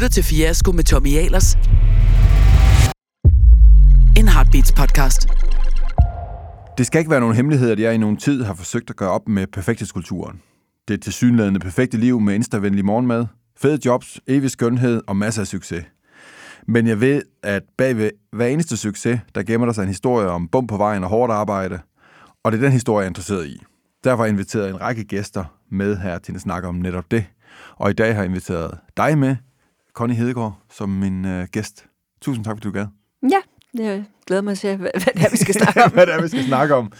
lytter til Fiasko med Tommy Ahlers. En Heartbeats podcast. Det skal ikke være nogen hemmelighed, at jeg i nogen tid har forsøgt at gøre op med perfekthedskulturen. Det er tilsyneladende perfekte liv med instavenlig morgenmad, fede jobs, evig skønhed og masser af succes. Men jeg ved, at bag ved hver eneste succes, der gemmer der sig en historie om bum på vejen og hårdt arbejde, og det er den historie, jeg er interesseret i. Derfor har jeg inviteret en række gæster med her til at snakke om netop det. Og i dag har jeg inviteret dig med, Connie Hedegaard, som min øh, gæst. Tusind tak, fordi du gad. Ja, jeg glæder mig til, hvad, hvad det er, vi skal snakke om. hvad det er, vi skal snakke om.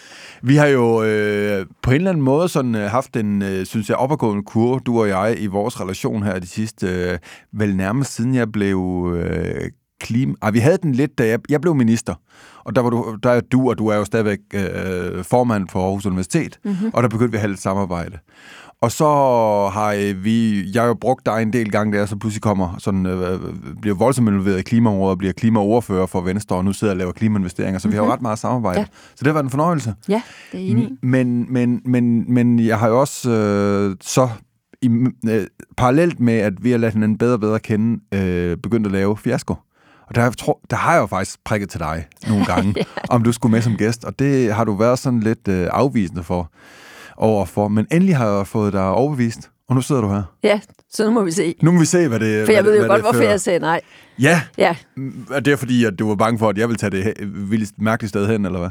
Vi har jo øh, på en eller anden måde sådan, øh, haft en, øh, synes jeg, opadgående kurve, du og jeg, i vores relation her de sidste, øh, vel nærmest siden jeg blev øh, klima... Ah, vi havde den lidt, da jeg, jeg blev minister. Og der, var du, der er du, og du er jo stadigvæk øh, formand for Aarhus Universitet. Mm-hmm. Og der begyndte vi at have lidt samarbejde. Og så har øh, vi, jeg har jo brugt dig en del gange, der så pludselig kommer, sådan, øh, bliver voldsomt involveret i klimaområdet, og bliver klimaoverfører for Venstre, og nu sidder og laver klimainvesteringer, så mm-hmm. vi har jo mhm. ret meget samarbejde. Ja. Så det har været en fornøjelse. Ja, det er enig. Men, men, men, men jeg har jo også øh, så i, øh, parallelt med, at vi har ladet hinanden bedre og bedre kende, øh, begyndt at lave fiasko. Og der, tror, der har jeg jo faktisk prikket til dig nogle gange, ja. om du skulle med som gæst, og det har du været sådan lidt øh, afvisende for overfor. Men endelig har jeg fået dig overbevist, og nu sidder du her. Ja, så nu må vi se. Nu må vi se, hvad det For jeg ved jo godt, hvorfor jeg sagde nej. Ja, ja. og det er fordi, at du var bange for, at jeg ville tage det vildt mærkeligt sted hen, eller hvad?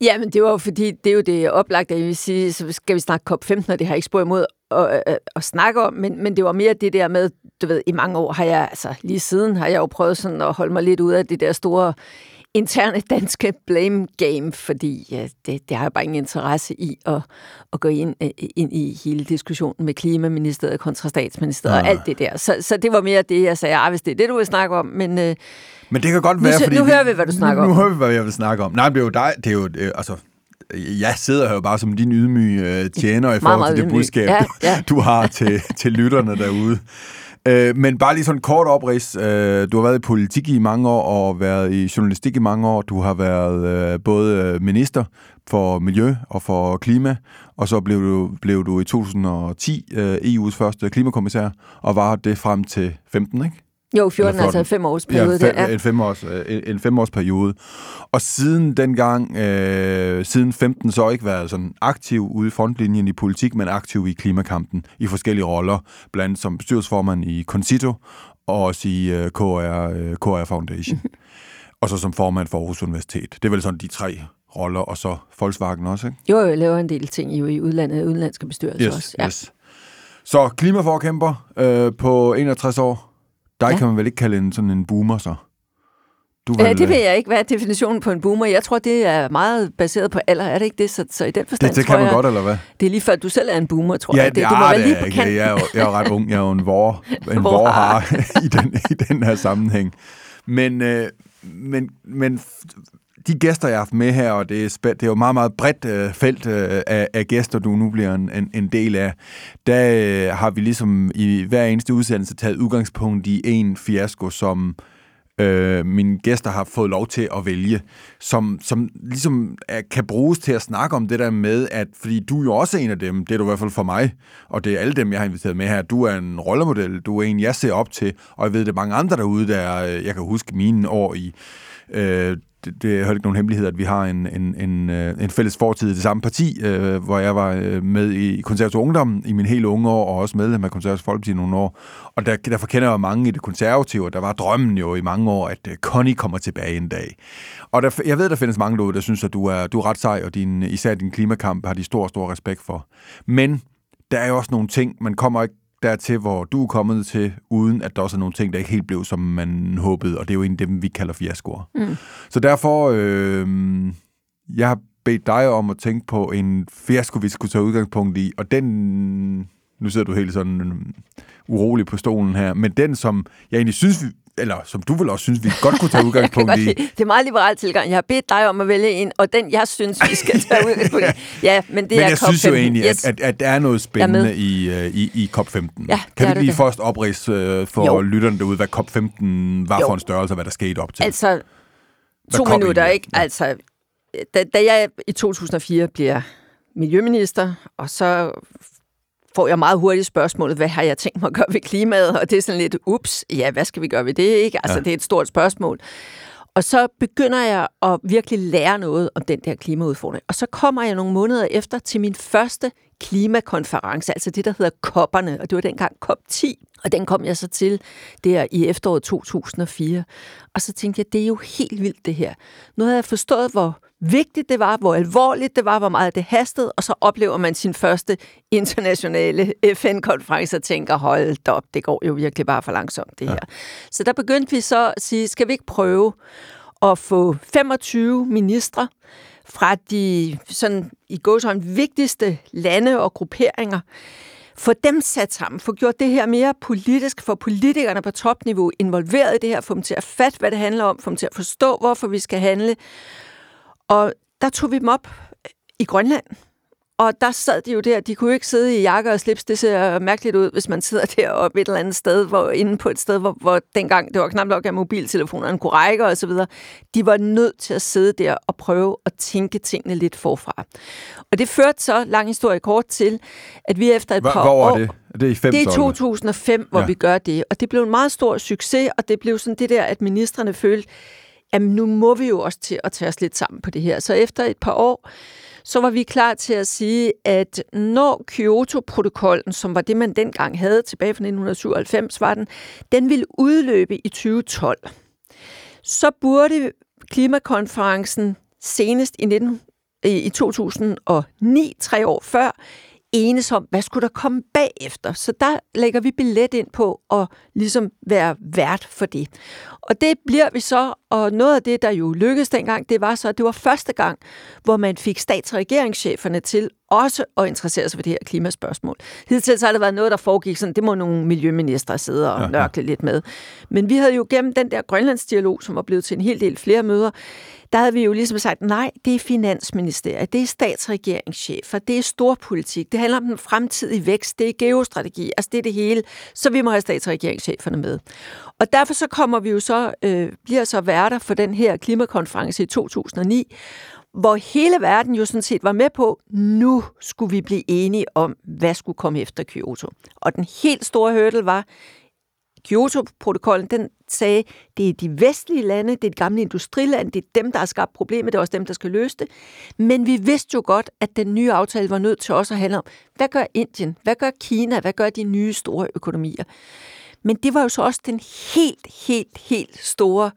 Ja, men det var jo fordi, det er jo det oplagte, jeg vil sige, så skal vi snakke COP15, og det har jeg ikke spurgt imod at, at, at snakke om, men, men det var mere det der med, du ved, i mange år har jeg, altså lige siden har jeg jo prøvet sådan at holde mig lidt ud af det der store interne danske blame game, fordi ja, det, det har jeg bare ingen interesse i at, at gå ind, øh, ind i hele diskussionen med klimaministeriet kontra statsministeriet ja. og alt det der. Så, så det var mere det, jeg sagde, ah, hvis det er det, du vil snakke om, men... Øh, men det kan godt være, nu, fordi... Nu hører vi, hvad du snakker nu, om. Nu hører vi, hvad jeg vil snakke om. Nej, det er jo dig, det er jo... Øh, altså, jeg sidder her jo bare som din ydmyge øh, tjener i forhold til det budskab, ja, ja. Du, du har til, til lytterne derude. Øh, men bare lige sådan en kort oprids. Øh, du har været i politik i mange år og været i journalistik i mange år. Du har været øh, både øh, minister for miljø og for klima, og så blev du, blev du i 2010 øh, EU's første klimakommissær, og var det frem til 15, ikke? Jo, 14, altså en femårsperiode. Ja, fem, der, ja. En, femårs, en, en femårsperiode. Og siden dengang, øh, siden 15, så har ikke været sådan aktiv ude i frontlinjen i politik, men aktiv i klimakampen i forskellige roller, blandt som bestyrelsesformand i Concito, og også i øh, KR, øh, KR Foundation. og så som formand for Aarhus Universitet. Det er vel sådan de tre roller, og så Volkswagen også, ikke? Jo, jeg laver en del ting jo i udlandet, udenlandske bestyrelser yes, også. Ja. Yes. Så klimaforkæmper øh, på 61 år, dig ja. kan man vel ikke kalde en sådan en boomer, så? Du vel, ja, det ved jeg ikke. Hvad er definitionen på en boomer? Jeg tror, det er meget baseret på alder. Er det ikke det? Så, så i den forstand det, det kan man jeg, godt, eller hvad? Det er lige før, du selv er en boomer, tror ja, jeg. Det, det, det må ja, være lige på kanten. Jeg, er jo, jeg er jo ret ung. Jeg er jo en vor, en vor har i, den, i den her sammenhæng. Men, øh, men, men de gæster, jeg har haft med her, og det er, spæ- det er jo meget, meget bredt øh, felt øh, af, af gæster, du nu bliver en, en, en del af, der øh, har vi ligesom i hver eneste udsendelse taget udgangspunkt i en fiasko, som øh, mine gæster har fået lov til at vælge, som, som ligesom er, kan bruges til at snakke om det der med, at fordi du er jo også en af dem, det er du i hvert fald for mig, og det er alle dem, jeg har inviteret med her, du er en rollemodel, du er en, jeg ser op til, og jeg ved, det er mange andre derude, der øh, jeg kan huske mine år i øh, det, det er ikke nogen hemmelighed, at vi har en, en, en, øh, en fælles fortid i det samme parti, øh, hvor jeg var øh, med i konservativ ungdom i min helt unge år, og også medlem af konservativ folkeparti i nogle år. Og der, derfor kender jeg mange i det konservative, og der var drømmen jo i mange år, at øh, Connie kommer tilbage en dag. Og der, jeg ved, der findes mange derude, der synes, at du er, du er ret sej, og din, især din klimakamp har de stor, stor respekt for. Men der er jo også nogle ting, man kommer ikke dertil, hvor du er kommet til, uden at der også er nogle ting, der ikke helt blev, som man håbede, og det er jo en af dem, vi kalder fiaskoer. Mm. Så derfor, øh, jeg har bedt dig om at tænke på en fiasko, vi skulle tage udgangspunkt i, og den, nu sidder du helt sådan øh, urolig på stolen her, men den, som jeg egentlig synes, eller som du vil også synes, vi godt kunne tage udgangspunkt i. Det er meget liberalt tilgang. Jeg har bedt dig om at vælge en, og den, jeg synes, vi skal tage udgangspunkt i. Ja, men det men er jeg COP15. synes jo egentlig, yes. at, at, at der er noget spændende i, uh, i, i COP15. Ja, kan vi lige det. først oprise uh, for jo. lytterne derude, hvad COP15 var jo. for en størrelse, og hvad der skete op til? Altså, to minutter, ikke? Ja. Altså, da, da jeg i 2004 bliver miljøminister, og så får jeg meget hurtigt spørgsmålet, hvad har jeg tænkt mig at gøre ved klimaet? Og det er sådan lidt, ups, ja, hvad skal vi gøre ved det? Ikke? Altså, ja. det er et stort spørgsmål. Og så begynder jeg at virkelig lære noget om den der klimaudfordring. Og så kommer jeg nogle måneder efter til min første klimakonference, altså det, der hedder kopperne, og det var dengang COP10, og den kom jeg så til der i efteråret 2004. Og så tænkte jeg, det er jo helt vildt det her. Nu havde jeg forstået, hvor vigtigt det var, hvor alvorligt det var, hvor meget det hastede, og så oplever man sin første internationale FN-konference og tænker, hold op, det går jo virkelig bare for langsomt det her. Ja. Så der begyndte vi så at sige, skal vi ikke prøve at få 25 ministre fra de sådan, i gåsøjne vigtigste lande og grupperinger, få dem sat sammen, få gjort det her mere politisk, få politikerne på topniveau involveret i det her, få dem til at fatte, hvad det handler om, få dem til at forstå, hvorfor vi skal handle, og der tog vi dem op i Grønland. Og der sad de jo der, de kunne jo ikke sidde i jakker og slips, det ser mærkeligt ud, hvis man sidder deroppe et eller andet sted, hvor, inde på et sted, hvor, hvor dengang det var knap nok, at mobiltelefonerne kunne række og så videre. De var nødt til at sidde der og prøve at tænke tingene lidt forfra. Og det førte så, lang historie kort, til, at vi efter et Hvor, par hvor år... det? Det er i Det er 2005, hvor Ja. ja. vi gør det. Og det blev en meget stor succes, og det blev sådan det der, at ministerne følte, at nu må vi jo også til at tage os lidt sammen på det her. Så efter et par år, så var vi klar til at sige, at når Kyoto-protokollen, som var det, man dengang havde tilbage fra 1997, var den, den ville udløbe i 2012. Så burde klimakonferencen senest i, 19, i 2009, tre år før, enes om, hvad skulle der komme bagefter. Så der lægger vi billet ind på at ligesom være vært for det. Og det bliver vi så, og noget af det, der jo lykkedes dengang, det var så, at det var første gang, hvor man fik statsregeringscheferne til også at interessere sig for det her klimaspørgsmål. Hidtil så har det været noget, der foregik sådan, det må nogle miljøministre sidde og nørkle lidt med. Men vi havde jo gennem den der Grønlandsdialog, som var blevet til en hel del flere møder, der havde vi jo ligesom sagt, nej, det er finansministeriet, det er statsregeringschefer, det er storpolitik, det handler om den fremtidige vækst, det er geostrategi, altså det er det hele, så vi må have statsregeringscheferne med. Og derfor så kommer vi jo så, øh, bliver så værter for den her klimakonference i 2009, hvor hele verden jo sådan set var med på, nu skulle vi blive enige om, hvad skulle komme efter Kyoto. Og den helt store hurdle var, Kyoto-protokollen, den sagde, det er de vestlige lande, det er de gamle industrilande, det er dem, der har skabt problemet, det er også dem, der skal løse det. Men vi vidste jo godt, at den nye aftale var nødt til også at handle om, hvad gør Indien, hvad gør Kina, hvad gør de nye store økonomier. Men det var jo så også den helt, helt, helt store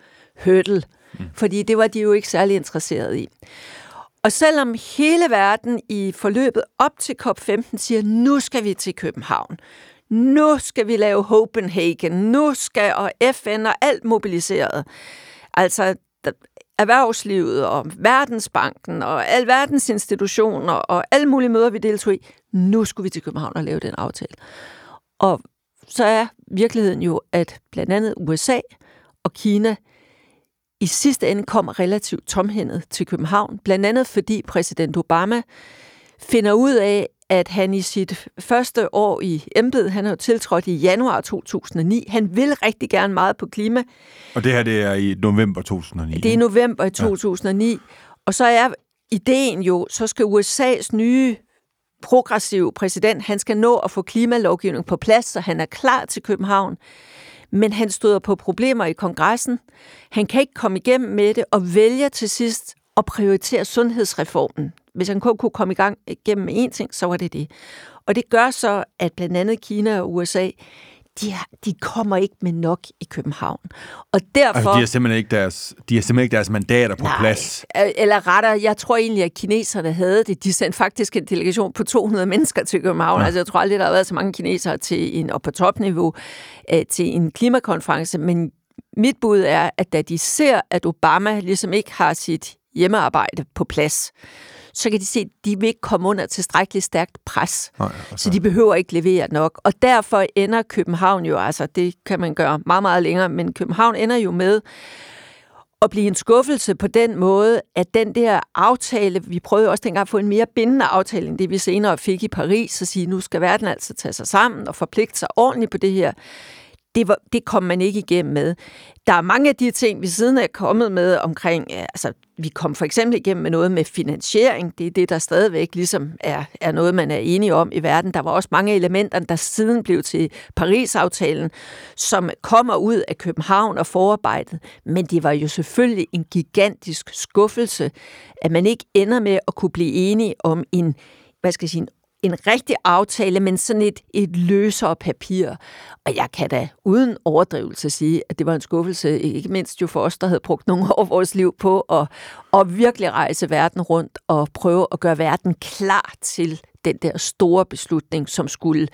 hurdle, mm. fordi det var de jo ikke særlig interesserede i. Og selvom hele verden i forløbet op til COP15 siger, nu skal vi til København, nu skal vi lave Copenhagen, nu skal og FN og alt mobiliseret. Altså erhvervslivet og Verdensbanken og al verdens institutioner og alle mulige møder, vi deltog i. Nu skulle vi til København og lave den aftale. Og så er virkeligheden jo, at blandt andet USA og Kina i sidste ende kom relativt tomhændet til København, blandt andet fordi præsident Obama finder ud af, at han i sit første år i embedet, han er jo tiltrådt i januar 2009, han vil rigtig gerne meget på klima. Og det her, det er i november 2009. Det er i november i 2009, ja. og så er ideen jo, så skal USA's nye progressive præsident, han skal nå at få klimalovgivning på plads, så han er klar til København. Men han støder på problemer i kongressen. Han kan ikke komme igennem med det, og vælger til sidst at prioritere sundhedsreformen. Hvis han kun kunne komme i gang igennem med én ting, så var det det. Og det gør så, at blandt andet Kina og USA, de, har, de kommer ikke med nok i København. Og derfor... Altså, de har simpelthen ikke deres, de har simpelthen ikke deres mandater på Nej, plads. Eller retter, jeg tror egentlig, at kineserne havde det. De sendte faktisk en delegation på 200 mennesker til København. Ja. Altså, jeg tror aldrig, der har været så mange kinesere til en, og på topniveau øh, til en klimakonference. Men mit bud er, at da de ser, at Obama ligesom ikke har sit hjemmearbejde på plads, så kan de se, at de vil ikke komme under tilstrækkeligt stærkt pres. Nej, Så de behøver ikke levere nok. Og derfor ender København jo, altså det kan man gøre meget, meget længere, men København ender jo med at blive en skuffelse på den måde, at den der aftale, vi prøvede også dengang at få en mere bindende aftale, end det vi senere fik i Paris, og sige, nu skal verden altså tage sig sammen og forpligte sig ordentligt på det her det, var, det kom man ikke igennem med. Der er mange af de ting, vi siden er kommet med omkring, øh, altså vi kom for eksempel igennem med noget med finansiering. Det er det, der stadigvæk ligesom er, er noget, man er enige om i verden. Der var også mange elementer, der siden blev til Paris-aftalen, som kommer ud af København og forarbejdet. Men det var jo selvfølgelig en gigantisk skuffelse, at man ikke ender med at kunne blive enige om en hvad skal jeg sige, en en rigtig aftale, men sådan et, et løsere papir. Og jeg kan da uden overdrivelse sige, at det var en skuffelse, ikke mindst jo for os, der havde brugt nogle år af vores liv på at, at virkelig rejse verden rundt og prøve at gøre verden klar til den der store beslutning, som skulle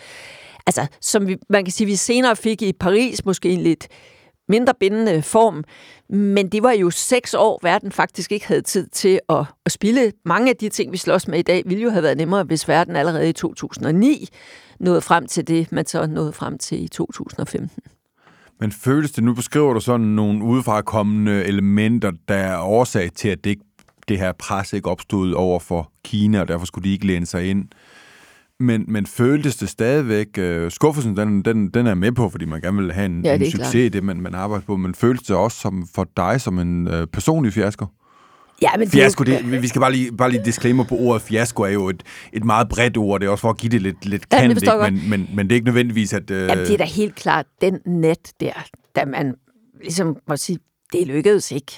altså, som vi, man kan sige, vi senere fik i Paris, måske en lidt mindre bindende form. Men det var jo seks år, verden faktisk ikke havde tid til at, at spille. Mange af de ting, vi slås med i dag, ville jo have været nemmere, hvis verden allerede i 2009 nåede frem til det, man så nåede frem til i 2015. Men føles det, nu beskriver du sådan nogle udefrakommende elementer, der er årsag til, at det, det her pres ikke opstod over for Kina, og derfor skulle de ikke læne sig ind. Men, men føltes det stadigvæk, uh, skuffelsen, den, den, den er med på, fordi man gerne vil have en, ja, en succes klart. i det, man, man arbejder på, men føltes det også som, for dig som en uh, personlig fiasko? Ja, men fiasko, det, det, vi skal bare lige, bare lige disclaimer på ordet fiasko, er jo et, et meget bredt ord, det er også for at give det lidt, lidt ja, kant, men, men, men det er ikke nødvendigvis, at... Uh... Jamen, det er da helt klart den net der, da man ligesom må sige, det lykkedes ikke.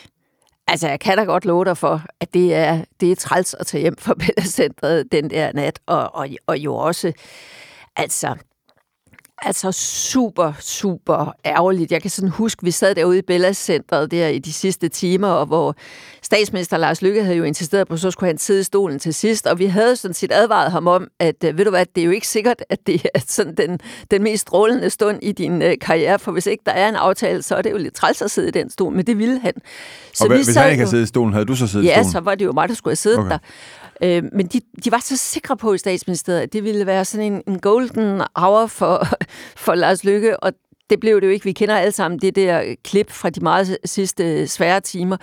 Altså, jeg kan da godt love dig for, at det er, det er træls at tage hjem fra Bellacentret den der nat, og, og, og jo også, altså, altså super, super ærgerligt. Jeg kan sådan huske, vi sad derude i Bella Centeret der i de sidste timer, og hvor statsminister Lars Lykke havde jo insisteret på, at så skulle han sidde i stolen til sidst, og vi havde sådan set advaret ham om, at øh, ved du hvad, det er jo ikke sikkert, at det er sådan den, den mest strålende stund i din uh, karriere, for hvis ikke der er en aftale, så er det jo lidt træls at sidde i den stol, men det ville han. Så og vi hvis han ikke havde siddet i stolen, havde du så siddet ja, i stolen? Ja, så var det jo mig, der skulle have siddet okay. der. Øh, men de, de var så sikre på i statsministeriet, at det ville være sådan en, en golden hour for, for Lars Lykke, og det blev det jo ikke. Vi kender alle sammen det der klip fra de meget sidste svære timer.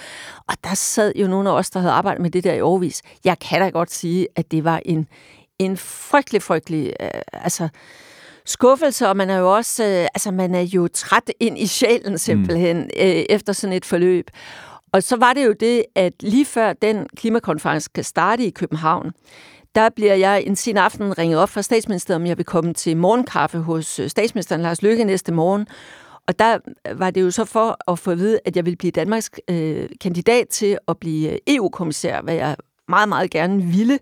Og der sad jo nogle af os, der havde arbejdet med det der i overvis. Jeg kan da godt sige, at det var en, en frygtelig, frygtelig... Øh, altså, skuffelse, og man er jo også, øh, altså man er jo træt ind i sjælen simpelthen, mm. øh, efter sådan et forløb. Og så var det jo det, at lige før den klimakonference kan starte i København, der bliver jeg en sen aften ringet op fra statsministeriet, om jeg vil komme til morgenkaffe hos øh, statsministeren Lars Løkke næste morgen. Og der øh, var det jo så for at få at vide, at jeg ville blive Danmarks øh, kandidat til at blive øh, EU-kommissær, hvad jeg meget, meget gerne ville.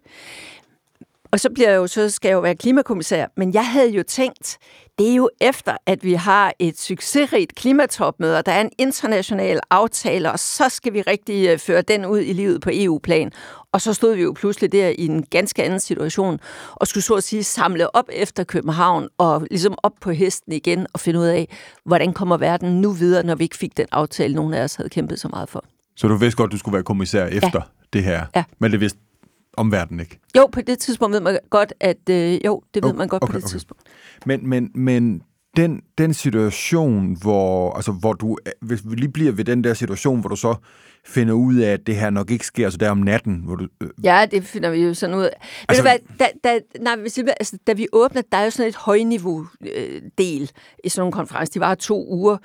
Og så, bliver jeg jo, så skal jeg jo være klimakommissær. Men jeg havde jo tænkt, det er jo efter, at vi har et succesrigt klimatopmøde, og der er en international aftale, og så skal vi rigtig øh, føre den ud i livet på EU-plan. Og så stod vi jo pludselig der i en ganske anden situation, og skulle så at sige samle op efter København, og ligesom op på hesten igen, og finde ud af, hvordan kommer verden nu videre, når vi ikke fik den aftale, nogen af os havde kæmpet så meget for. Så du vidste godt, du skulle være kommissær efter ja. det her, ja. men det vidste omverdenen ikke? Jo, på det tidspunkt ved man godt, at øh, jo, det ved okay, man godt okay, på det okay. tidspunkt. Men, men, men den, den situation, hvor, altså, hvor du, hvis vi lige bliver ved den der situation, hvor du så finder ud af, at det her nok ikke sker, altså der om natten, hvor du... Øh... Ja, det finder vi jo sådan ud af. Altså, Ved du hvad, da, da, nej, hvis altså, da vi åbner, der er jo sådan et højniveau-del øh, i sådan en konference. De var to uger,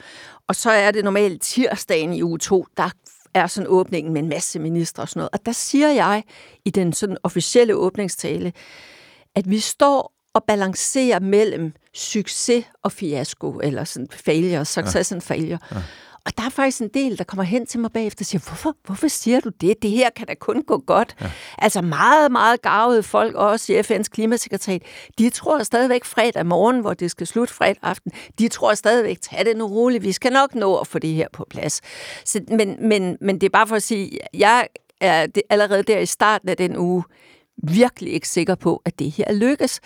og så er det normalt tirsdagen i uge to, der er sådan åbningen med en masse ministre og sådan noget. Og der siger jeg i den sådan officielle åbningstale, at vi står og balancerer mellem succes og fiasko, eller sådan failure, success ja. and failure. Ja. Og der er faktisk en del, der kommer hen til mig bagefter og siger, hvorfor, hvorfor siger du det? Det her kan da kun gå godt. Ja. Altså meget, meget gavede folk, også i FN's klimasekretariat, de tror stadigvæk fredag morgen, hvor det skal slutte fredag aften, de tror stadigvæk, tag det nu roligt, vi skal nok nå at få det her på plads. Så, men, men, men det er bare for at sige, jeg er allerede der i starten af den uge virkelig ikke sikker på, at det her lykkes.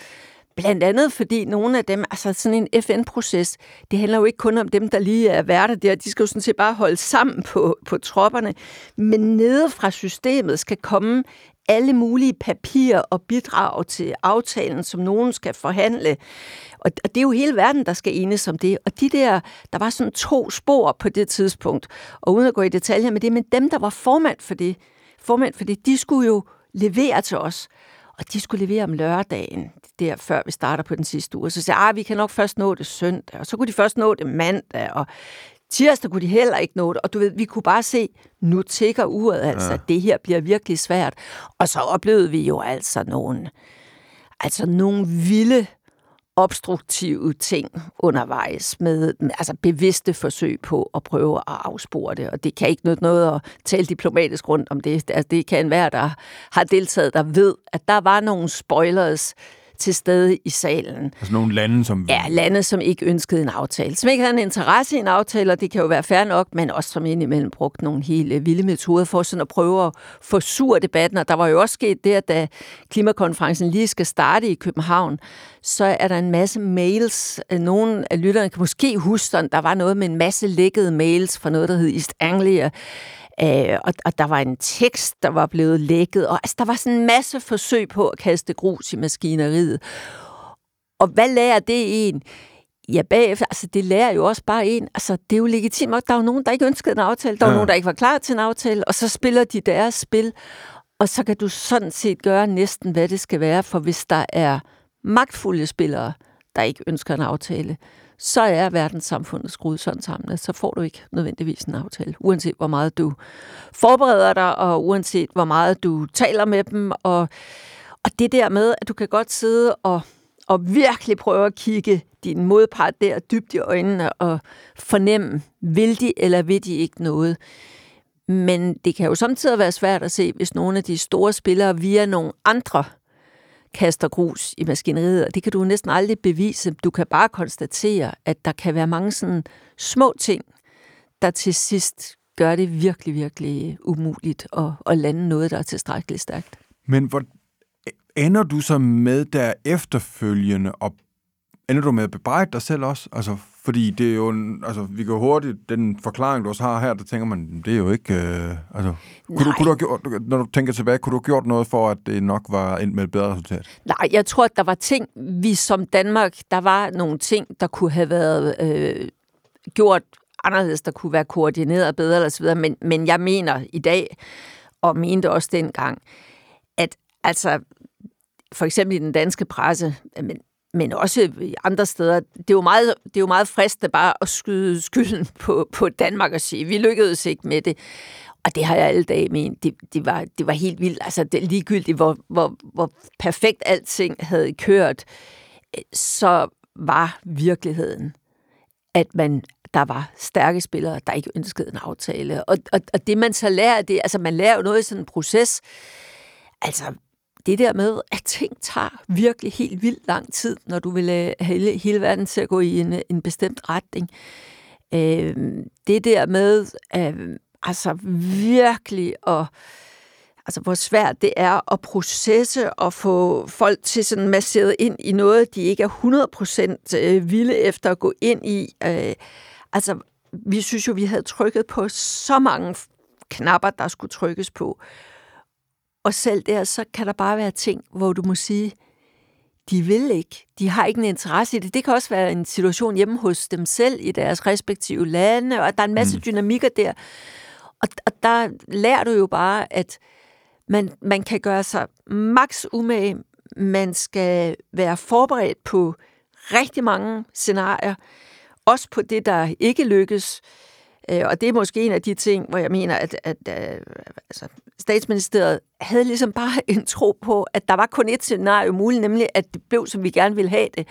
Blandt andet fordi nogle af dem, altså sådan en FN-proces, det handler jo ikke kun om dem, der lige er værter der, de skal jo sådan set bare holde sammen på, på tropperne, men nede fra systemet skal komme alle mulige papirer og bidrag til aftalen, som nogen skal forhandle. Og, og det er jo hele verden, der skal enes om det. Og de der, der var sådan to spor på det tidspunkt, og uden at gå i detaljer med det, men dem, der var formand for det, formand for det, de skulle jo levere til os. og de skulle levere om lørdagen, der før vi starter på den sidste uge. Så sagde jeg, at vi kan nok først nå det søndag, og så kunne de først nå det mandag, og tirsdag kunne de heller ikke nå det. Og du ved, vi kunne bare se, nu tigger uret altså, ja. det her bliver virkelig svært. Og så oplevede vi jo altså nogle, altså nogle vilde obstruktive ting undervejs med altså bevidste forsøg på at prøve at afspore det, og det kan ikke nytte noget at tale diplomatisk rundt om det. Altså, det kan være, der har deltaget, der ved, at der var nogle spoilers, til stede i salen. Altså nogle lande, som... Ja, lande, som ikke ønskede en aftale. Som ikke havde en interesse i en aftale, og det kan jo være fair nok, men også som indimellem brugt nogle helt vilde metoder for sådan at prøve at forsure debatten. Og der var jo også sket det, at da klimakonferencen lige skal starte i København, så er der en masse mails. Nogle af lytterne kan måske huske, at der var noget med en masse lækkede mails fra noget, der hed East Anglia, Øh, og, og der var en tekst, der var blevet lækket, og altså, der var sådan en masse forsøg på at kaste grus i maskineriet. Og hvad lærer det en? Ja, bagefter, altså det lærer jo også bare en, altså det er jo legitimt, der er jo nogen, der ikke ønskede en aftale, der ja. var nogen, der ikke var klar til en aftale, og så spiller de deres spil, og så kan du sådan set gøre næsten, hvad det skal være, for hvis der er magtfulde spillere, der ikke ønsker en aftale, så er verdenssamfundet skruet sådan sammen, at så får du ikke nødvendigvis en aftale, uanset hvor meget du forbereder dig, og uanset hvor meget du taler med dem. Og, og det der med, at du kan godt sidde og, og virkelig prøve at kigge din modpart der dybt i øjnene og fornemme, vil de eller vil de ikke noget. Men det kan jo samtidig være svært at se, hvis nogle af de store spillere via nogle andre kaster grus i maskineriet, og det kan du næsten aldrig bevise. Du kan bare konstatere, at der kan være mange sådan små ting, der til sidst gør det virkelig, virkelig umuligt at, at lande noget, der er tilstrækkeligt stærkt. Men hvor ender du så med der efterfølgende, og ender du med at bebrejde dig selv også? Altså, fordi det er jo, en, altså, vi kan hurtigt, den forklaring, du også har her, der tænker man, det er jo ikke, øh, altså, kunne du, kunne du have gjort, når du tænker tilbage, kunne du have gjort noget for, at det nok var endt med et bedre resultat? Nej, jeg tror, at der var ting, vi som Danmark, der var nogle ting, der kunne have været øh, gjort anderledes, der kunne være koordineret bedre, eller så videre. Men, men jeg mener i dag, og mente også dengang, at altså, for eksempel i den danske presse, men men også øh, andre steder. Det er jo meget, det er jo meget fristende bare at skyde skylden på, på Danmark og sige, vi lykkedes ikke med det. Og det har jeg alle dage ment. Det, det, var, det var helt vildt. Altså det, ligegyldigt, hvor, hvor, hvor perfekt alting havde kørt, øh, så var virkeligheden, at man der var stærke spillere, der ikke ønskede en aftale. Og, og, og det man så lærer, det, altså man lærer jo noget i sådan en proces. Altså, det der med, at ting tager virkelig helt vildt lang tid, når du vil øh, have hele, verden til at gå i en, øh, en bestemt retning. Øh, det der med øh, altså virkelig at altså hvor svært det er at processe og få folk til sådan masseret ind i noget, de ikke er 100% øh, vilde efter at gå ind i. Øh, altså, vi synes jo, vi havde trykket på så mange knapper, der skulle trykkes på. Og selv der, så kan der bare være ting, hvor du må sige, de vil ikke. De har ikke en interesse i det. Det kan også være en situation hjemme hos dem selv i deres respektive lande, og der er en masse mm. dynamikker der. Og, og der lærer du jo bare, at man, man kan gøre sig maks umage. Man skal være forberedt på rigtig mange scenarier. Også på det, der ikke lykkes. Øh, Øh, og det er måske en af de ting, hvor jeg mener, at, at, at altså, statsministeriet havde ligesom bare en tro på, at der var kun et scenario muligt, nemlig at det blev, som vi gerne ville have det.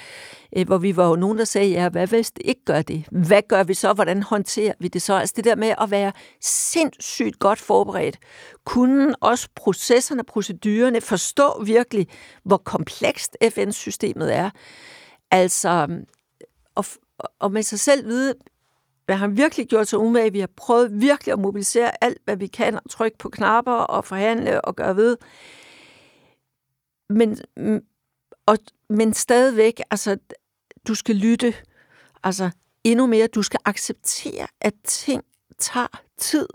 Øh, hvor vi var jo nogen, der sagde, ja, hvad hvis det ikke gør det? Hvad gør vi så? Hvordan håndterer vi det så? Altså det der med at være sindssygt godt forberedt. Kunne også processerne, procedurerne forstå virkelig, hvor komplekst FN-systemet er. Altså, og, og med sig selv vide, man har virkelig gjort sig umage. Vi har prøvet virkelig at mobilisere alt, hvad vi kan, og trykke på knapper og forhandle og gøre ved. Men, mm, og, men stadigvæk, altså, du skal lytte. Altså, endnu mere, du skal acceptere, at ting tager tid.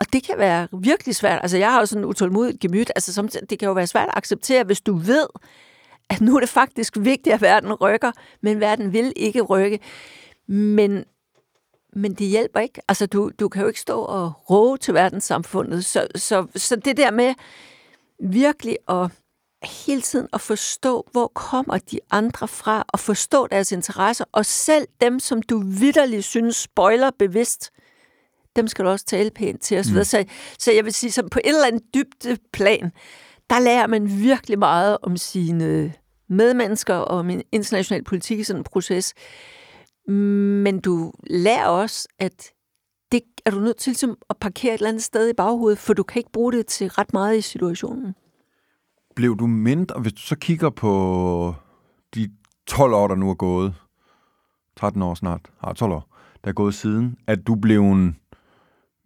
Og det kan være virkelig svært. Altså, jeg har jo sådan en utålmodigt gemyt. Altså, som, det kan jo være svært at acceptere, hvis du ved, at nu er det faktisk vigtigt, at verden rykker, men verden vil ikke rykke. Men men det hjælper ikke. Altså, du, du kan jo ikke stå og råge til verdenssamfundet. Så, så, så det der med virkelig at hele tiden at forstå, hvor kommer de andre fra, og forstå deres interesser, og selv dem, som du vidderligt synes spoiler bevidst, dem skal du også tale pænt til os. Mm. Så, så jeg vil sige, som på et eller andet dybt plan, der lærer man virkelig meget om sine medmennesker og om international politik i sådan en proces. Men du lærer også, at det er du nødt til ligesom, at parkere et eller andet sted i baghovedet, for du kan ikke bruge det til ret meget i situationen. Blev du mindre, hvis du så kigger på de 12 år, der nu er gået, 13 år snart, har 12 år, der er gået siden, at du blev en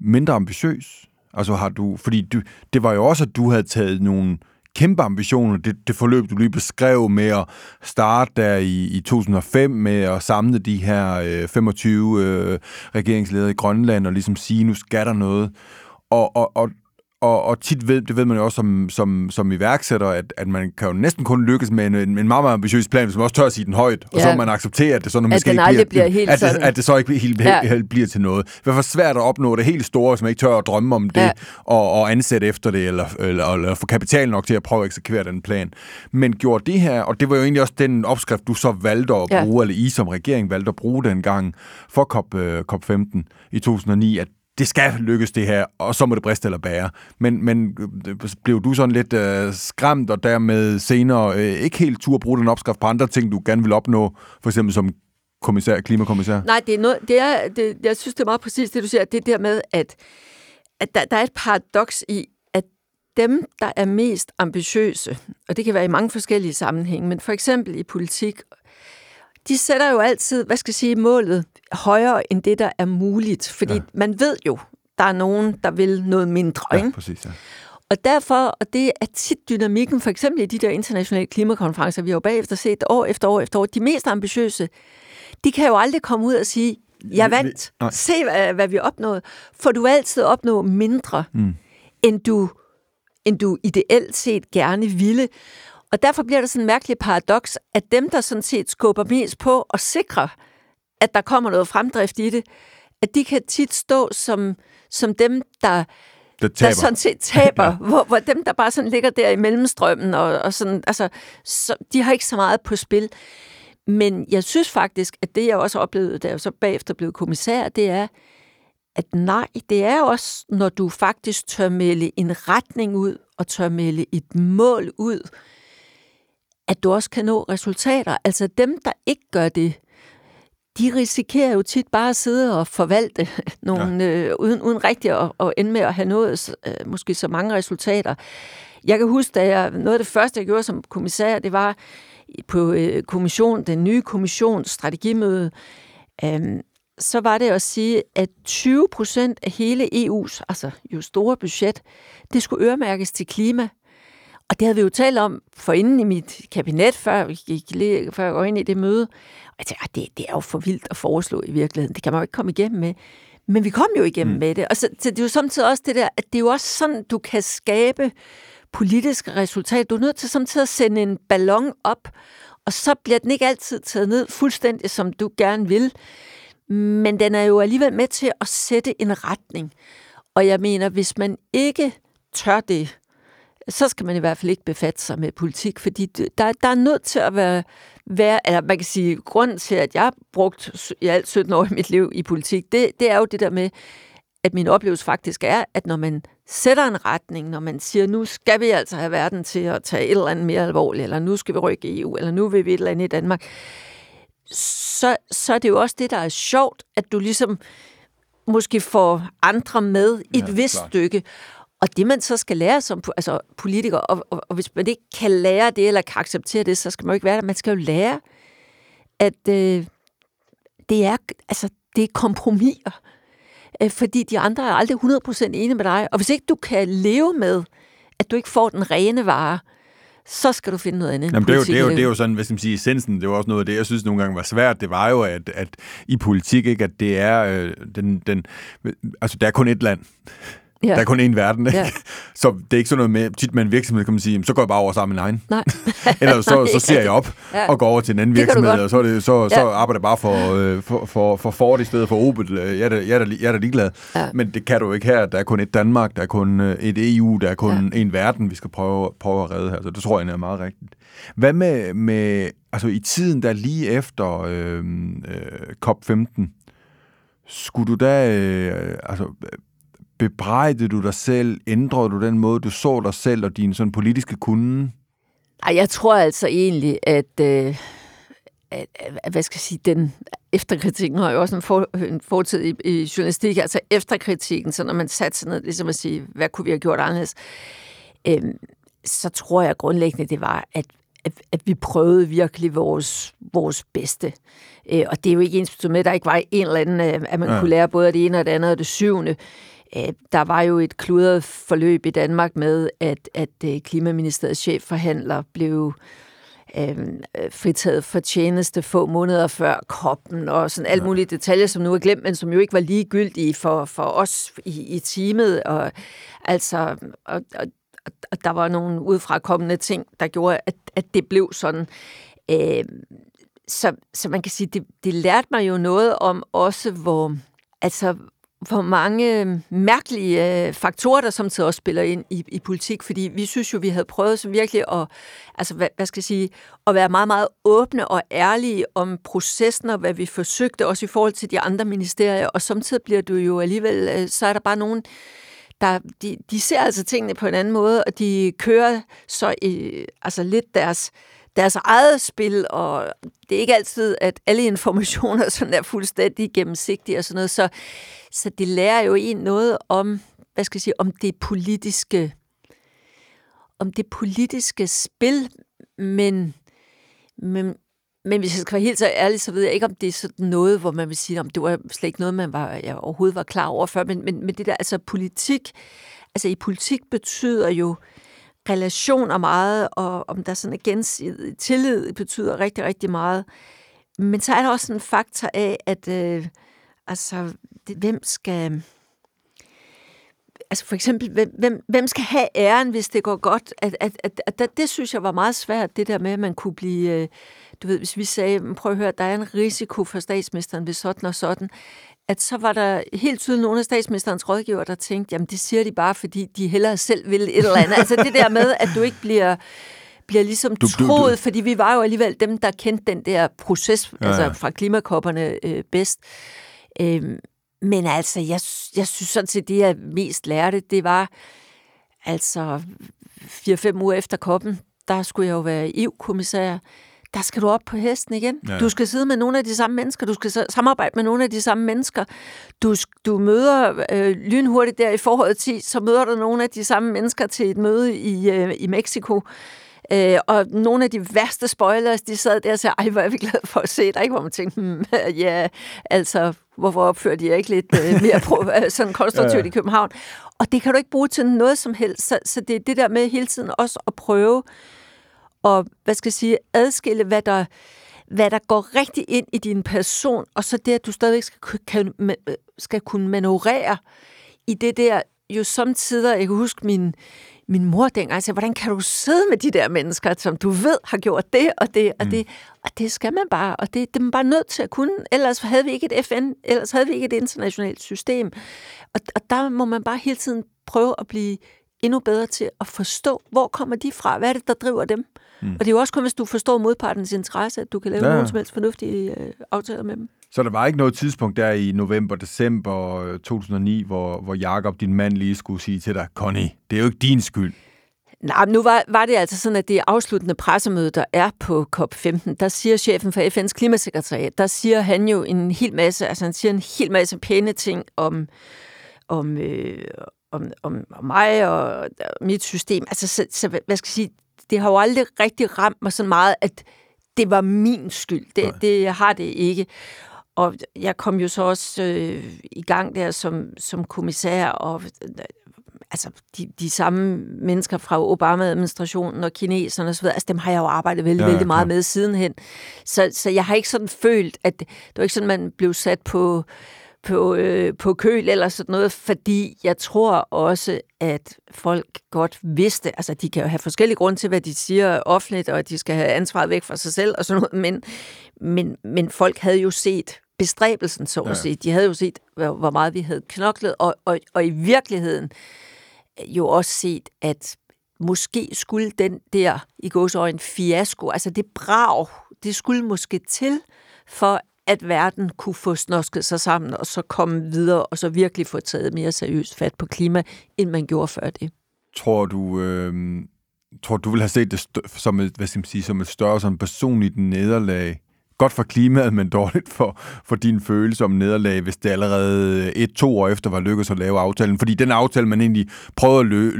mindre ambitiøs? Altså har du, fordi du, det var jo også, at du havde taget nogle kæmpe ambitioner. Det, det forløb, du lige beskrev med at starte der i, i 2005 med at samle de her øh, 25 øh, regeringsledere i Grønland og ligesom sige, nu skal der noget. Og, og, og, og, og tit ved, det ved man jo også som, som, som iværksætter, at, at man kan jo næsten kun lykkes med en, en meget, meget ambitiøs plan, hvis man også tør at sige den højt, og så man accepterer, at det så at måske ikke bliver, bliver helt at, det, at det så ikke helt, ja. helt bliver til noget. Det er for svært at opnå det helt store, hvis man ikke tør at drømme om det, ja. og, og ansætte efter det, eller, eller, eller få kapital nok til at prøve at eksekvere den plan. Men gjorde det her, og det var jo egentlig også den opskrift, du så valgte at bruge, ja. eller I som regering valgte at bruge dengang for COP, uh, COP15 i 2009, at det skal lykkes det her, og så må det briste eller bære. Men, men øh, blev du sådan lidt øh, skræmt, og dermed senere øh, ikke helt tur at bruge den opskrift på andre ting, du gerne vil opnå, for eksempel som kommissær, klimakommissær? Nej, det er noget, det er, det, jeg synes, det er meget præcis det, du siger, det der med, at, at der, der er et paradoks i, at dem, der er mest ambitiøse, og det kan være i mange forskellige sammenhænge, men for eksempel i politik, de sætter jo altid, hvad skal jeg sige, målet højere end det, der er muligt. Fordi ja. man ved jo, der er nogen, der vil noget mindre. Ja, ikke? præcis, ja. Og derfor, og det er tit dynamikken, for eksempel i de der internationale klimakonferencer, vi har jo bagefter set år efter år efter år, de mest ambitiøse, de kan jo aldrig komme ud og sige, jeg vandt, se hvad, hvad vi opnåede, for du altid opnå mindre, mm. end, du, end du ideelt set gerne ville. Og derfor bliver det sådan en mærkelig paradoks, at dem, der sådan set skubber mest på og sikrer, at der kommer noget fremdrift i det, at de kan tit stå som, som dem, der, der, der sådan set taber, hvor, hvor dem, der bare sådan ligger der i mellemstrømmen, og, og sådan, altså, så, de har ikke så meget på spil. Men jeg synes faktisk, at det, jeg også oplevede, da jeg så bagefter blev kommissær, det er, at nej, det er også, når du faktisk tør melde en retning ud, og tør melde et mål ud, at du også kan nå resultater. Altså dem, der ikke gør det, de risikerer jo tit bare at sidde og forvalte nogle, ja. øh, uden, uden rigtig at, at ende med at have nået øh, måske så mange resultater. Jeg kan huske, da jeg, noget af det første, jeg gjorde som kommissær, det var på øh, kommission, den nye kommissions strategimøde, øh, så var det at sige, at 20 procent af hele EU's, altså jo store budget, det skulle øremærkes til klima. Og det havde vi jo talt om for inden i mit kabinet, før, vi gik, før jeg går ind i det møde. Og jeg tænkte, ah, det, det er jo for vildt at foreslå i virkeligheden. Det kan man jo ikke komme igennem med. Men vi kom jo igennem mm. med det. Og så, så det er jo samtidig også det der, at det er jo også sådan, du kan skabe politiske resultater. Du er nødt til samtidig at sende en ballon op, og så bliver den ikke altid taget ned fuldstændig, som du gerne vil. Men den er jo alligevel med til at sætte en retning. Og jeg mener, hvis man ikke tør det, så skal man i hvert fald ikke befatte sig med politik, fordi der, der er nødt til at være, være, eller man kan sige, grund til, at jeg har brugt i alt 17 år i mit liv i politik, det, det er jo det der med, at min oplevelse faktisk er, at når man sætter en retning, når man siger, nu skal vi altså have verden til at tage et eller andet mere alvorligt, eller nu skal vi rykke EU, eller nu vil vi et eller andet i Danmark, så, så er det jo også det, der er sjovt, at du ligesom måske får andre med i et ja, vist klar. stykke. Og det, man så skal lære som altså, politiker, og, og, og hvis man ikke kan lære det, eller kan acceptere det, så skal man jo ikke være der. Man skal jo lære, at øh, det er altså det er kompromiser. Øh, fordi de andre er aldrig 100% enige med dig. Og hvis ikke du kan leve med, at du ikke får den rene vare, så skal du finde noget andet. Jamen, det, er jo, det, er jo, det er jo sådan, hvad skal man sige, essensen, det var også noget af det, jeg synes nogle gange var svært, det var jo, at, at i politik, ikke, at det er øh, den, den, altså der er kun et land, Ja. Der er kun én verden, ikke? Ja. Så det er ikke sådan noget med, tit med en virksomhed kan man sige, så går jeg bare over sammen med egen. Nej. Eller så, så ser jeg op ja. og går over til en anden virksomhed, og så, det, så, så ja. arbejder jeg bare for, øh, for, for, for Ford i stedet for Opel. Jeg er da, jeg er da, jeg er da ligeglad. Ja. Men det kan du ikke her. Der er kun et Danmark, der er kun øh, et EU, der er kun ja. en verden, vi skal prøve, prøve at redde her. Så det tror jeg er meget rigtigt. Hvad med, med altså i tiden der lige efter øh, øh, COP15, skulle du da, øh, altså, bebrejdede du dig selv? Ændrede du den måde, du så dig selv og din sådan politiske kunde? Ej, jeg tror altså egentlig, at, øh, at, at hvad skal jeg sige, den efterkritikken har jo også en, for, en fortid i, i journalistik, altså efterkritikken, så når man satte sig ned, ligesom at sige, hvad kunne vi have gjort anderledes, øh, så tror jeg grundlæggende, det var, at, at, at vi prøvede virkelig vores, vores bedste. Øh, og det er jo ikke ens med, at der ikke var en eller anden, øh, at man ja. kunne lære både det ene og det andet og det syvende. Øh, der var jo et kludret forløb i Danmark med, at, at øh, Klimaministeriets chefforhandler blev øh, fritaget for tjeneste få måneder før koppen, og sådan alt mulige detaljer, som nu er glemt, men som jo ikke var ligegyldige for, for os i, i teamet. Og, altså, og, og, og der var nogle udefra kommende ting, der gjorde, at, at det blev sådan. Øh, så, så man kan sige, det, det lærte mig jo noget om også, hvor, altså, hvor mange øh, mærkelige øh, faktorer, der samtidig også spiller ind i, i politik, fordi vi synes jo, vi havde prøvet så virkelig at, altså, hvad, hvad skal jeg sige, at være meget, meget åbne og ærlige om processen og hvad vi forsøgte, også i forhold til de andre ministerier, og samtidig bliver du jo alligevel, øh, så er der bare nogen, der, de, de ser altså tingene på en anden måde, og de kører så i, altså lidt deres, deres eget spil, og det er ikke altid, at alle informationer sådan er fuldstændig gennemsigtige og sådan noget, så, så det lærer jo en noget om, hvad skal jeg sige, om det politiske, om det politiske spil, men, men, men hvis jeg skal være helt så ærlig, så ved jeg ikke, om det er sådan noget, hvor man vil sige, om det var slet ikke noget, man var, jeg overhovedet var klar over før, men, men, men det der, altså politik, altså i politik betyder jo, relationer meget, og om der sådan er gensidig tillid, betyder rigtig, rigtig meget. Men så er der også en faktor af, at øh, altså, det, hvem skal... Altså for eksempel, hvem, hvem skal have æren, hvis det går godt? At, at, at, at, at det synes jeg var meget svært, det der med, at man kunne blive... Øh, du ved, hvis vi sagde, prøv at høre, der er en risiko for statsministeren ved sådan og sådan, at så var der helt tydeligt nogle af statsministerens rådgiver, der tænkte, jamen det siger de bare, fordi de hellere selv vil et eller andet. altså det der med, at du ikke bliver bliver ligesom du, troet, du, du. fordi vi var jo alligevel dem, der kendte den der proces ja, altså fra klimakopperne øh, bedst. Øhm, men altså, jeg, jeg synes sådan set, det jeg mest lærte, det var altså 4-5 uger efter koppen, der skulle jeg jo være EU-kommissær der skal du op på hesten igen. Ja. Du skal sidde med nogle af de samme mennesker, du skal samarbejde med nogle af de samme mennesker. Du, du møder øh, lynhurtigt der i forhold til, så møder du nogle af de samme mennesker til et møde i, øh, i Mexico. Øh, og nogle af de værste spoilers, de sad der og sagde, ej, hvor er vi glade for at se dig, ikke? Hvor man tænkte, hmm, ja, altså, hvorfor opfører de ikke lidt øh, mere pro, sådan konstruktivt ja. i København? Og det kan du ikke bruge til noget som helst, så, så det er det der med hele tiden også at prøve og hvad skal jeg sige, adskille, hvad der, hvad der går rigtig ind i din person, og så det, at du stadigvæk skal, kan, skal kunne manøvrere i det der, jo samtidig, jeg kan huske min, min mor dengang sagde, hvordan kan du sidde med de der mennesker, som du ved har gjort det og det og mm. det, og det skal man bare, og det, det er man bare nødt til at kunne, ellers havde vi ikke et FN, ellers havde vi ikke et internationalt system, og, og der må man bare hele tiden prøve at blive endnu bedre til at forstå, hvor kommer de fra, hvad er det, der driver dem, Mm. Og det er jo også kun, hvis du forstår modpartens interesse, at du kan lave ja. nogen som helst fornuftige øh, aftaler med dem. Så der var ikke noget tidspunkt der i november, december 2009, øh, hvor, hvor Jakob, din mand, lige skulle sige til dig, Connie, det er jo ikke din skyld. Nej, nu var, var det altså sådan, at det afsluttende pressemøde, der er på COP15, der siger chefen for FN's klimasekretariat, der siger han jo en hel masse, altså han siger en hel masse pæne ting om, om, øh, om, om, om mig og mit system. Altså, så, så, hvad skal jeg sige, det har jo aldrig rigtig ramt mig så meget, at det var min skyld. Det, det har det ikke. Og jeg kom jo så også øh, i gang der som, som kommissær, og øh, altså de, de samme mennesker fra Obama-administrationen og kineserne osv., altså dem har jeg jo arbejdet vældig, ja, vældig meget med sidenhen. Så, så jeg har ikke sådan følt, at det var ikke sådan, man blev sat på på, øh, på køl eller sådan noget, fordi jeg tror også, at folk godt vidste, altså de kan jo have forskellige grunde til, hvad de siger offentligt, og at de skal have ansvaret væk fra sig selv og sådan noget, men, men, men folk havde jo set bestræbelsen, så at ja. sige. De havde jo set, hvor meget vi havde knoklet, og, og, og i virkeligheden jo også set, at måske skulle den der, i en fiasko, altså det brag, det skulle måske til, for at verden kunne få snosket sig sammen, og så komme videre, og så virkelig få taget mere seriøst fat på klima, end man gjorde før det. Tror du, øh, tror du vil have set det som et, hvad skal man sige, som et større som personligt nederlag godt for klimaet, men dårligt for, for din følelse om nederlag, hvis det allerede et-to år efter var lykkedes at lave aftalen. Fordi den aftale, man egentlig prøvede at lø-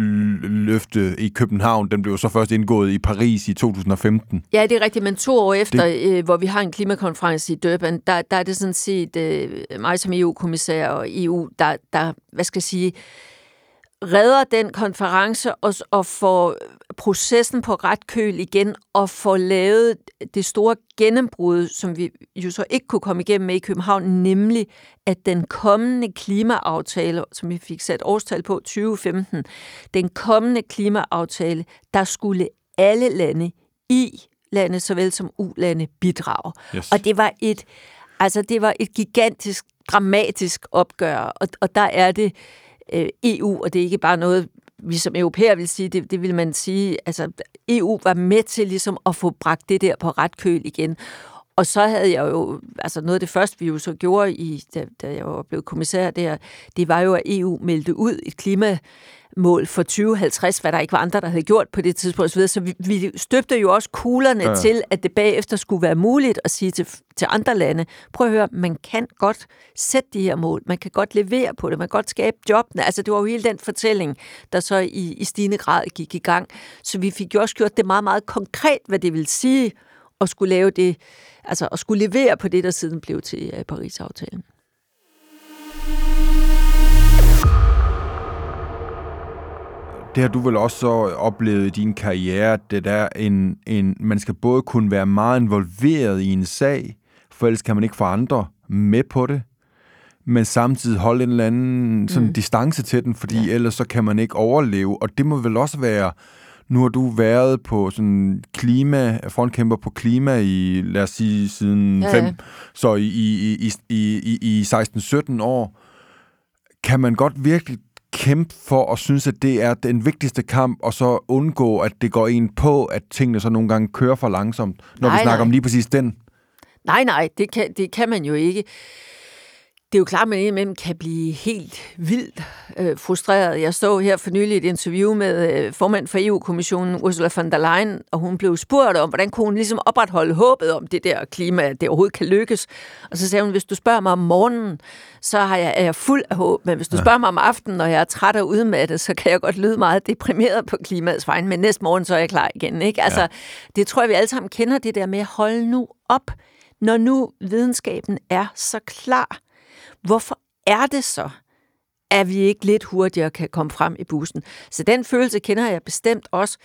løfte i København, den blev så først indgået i Paris i 2015. Ja, det er rigtigt, men to år efter, det... øh, hvor vi har en klimakonference i Durban, der, der er det sådan set øh, mig som EU-kommissær og EU, der, der, hvad skal jeg sige, redder den konference og, og får processen på ret køl igen og får lavet det store gennembrud, som vi jo så ikke kunne komme igennem med i København, nemlig at den kommende klimaaftale, som vi fik sat årstal på 2015, den kommende klimaaftale, der skulle alle lande i lande såvel som u-lande bidrage. Yes. Og det var et altså det var et gigantisk dramatisk opgør, og, og der er det øh, Øh, EU, og det er ikke bare noget, vi som europæer vil sige, det, det vil man sige, altså EU var med til ligesom at få bragt det der på ret køl igen. Og så havde jeg jo, altså noget af det første, vi jo så gjorde, i, da, da jeg var blevet kommissær der, det var jo, at EU meldte ud et klima mål for 2050, hvad der ikke var andre, der havde gjort på det tidspunkt. Så, så vi, vi støbte jo også kuglerne ja. til, at det bagefter skulle være muligt at sige til, til andre lande, prøv at høre, man kan godt sætte de her mål, man kan godt levere på det, man kan godt skabe jobbene. Altså det var jo hele den fortælling, der så i, i stigende grad gik i gang. Så vi fik jo også gjort det meget, meget konkret, hvad det vil sige at skulle lave det, altså at skulle levere på det, der siden blev til uh, Paris-aftalen. Det har du vel også så oplevet i din karriere, det der en, en, man skal både kunne være meget involveret i en sag, for ellers kan man ikke få andre med på det, men samtidig holde en eller anden sådan mm. distance til den, fordi ja. ellers så kan man ikke overleve, og det må vel også være, nu har du været på sådan klima, frontkæmper på klima i, lad os sige, siden ja, 5, ja. så i, i, i, i, i 16-17 år. Kan man godt virkelig kæmpe for at synes, at det er den vigtigste kamp, og så undgå, at det går ind på, at tingene så nogle gange kører for langsomt, når nej, vi snakker nej. om lige præcis den? Nej, nej, det kan, det kan man jo ikke det er jo klart, at man indimellem kan blive helt vildt øh, frustreret. Jeg stod her for nylig et interview med øh, formand for EU-kommissionen, Ursula von der Leyen, og hun blev spurgt om, hvordan kunne hun ligesom opretholde håbet om det der klima, at det overhovedet kan lykkes. Og så sagde hun, hvis du spørger mig om morgenen, så har jeg, er jeg fuld af håb, men hvis du ja. spørger mig om aftenen, når jeg er træt og udmattet, så kan jeg godt lyde meget deprimeret på klimaets vegne, men næste morgen, så er jeg klar igen. Ikke? Altså, ja. Det tror jeg, vi alle sammen kender, det der med at holde nu op, når nu videnskaben er så klar hvorfor er det så, at vi ikke lidt hurtigere kan komme frem i bussen? Så den følelse kender jeg bestemt også.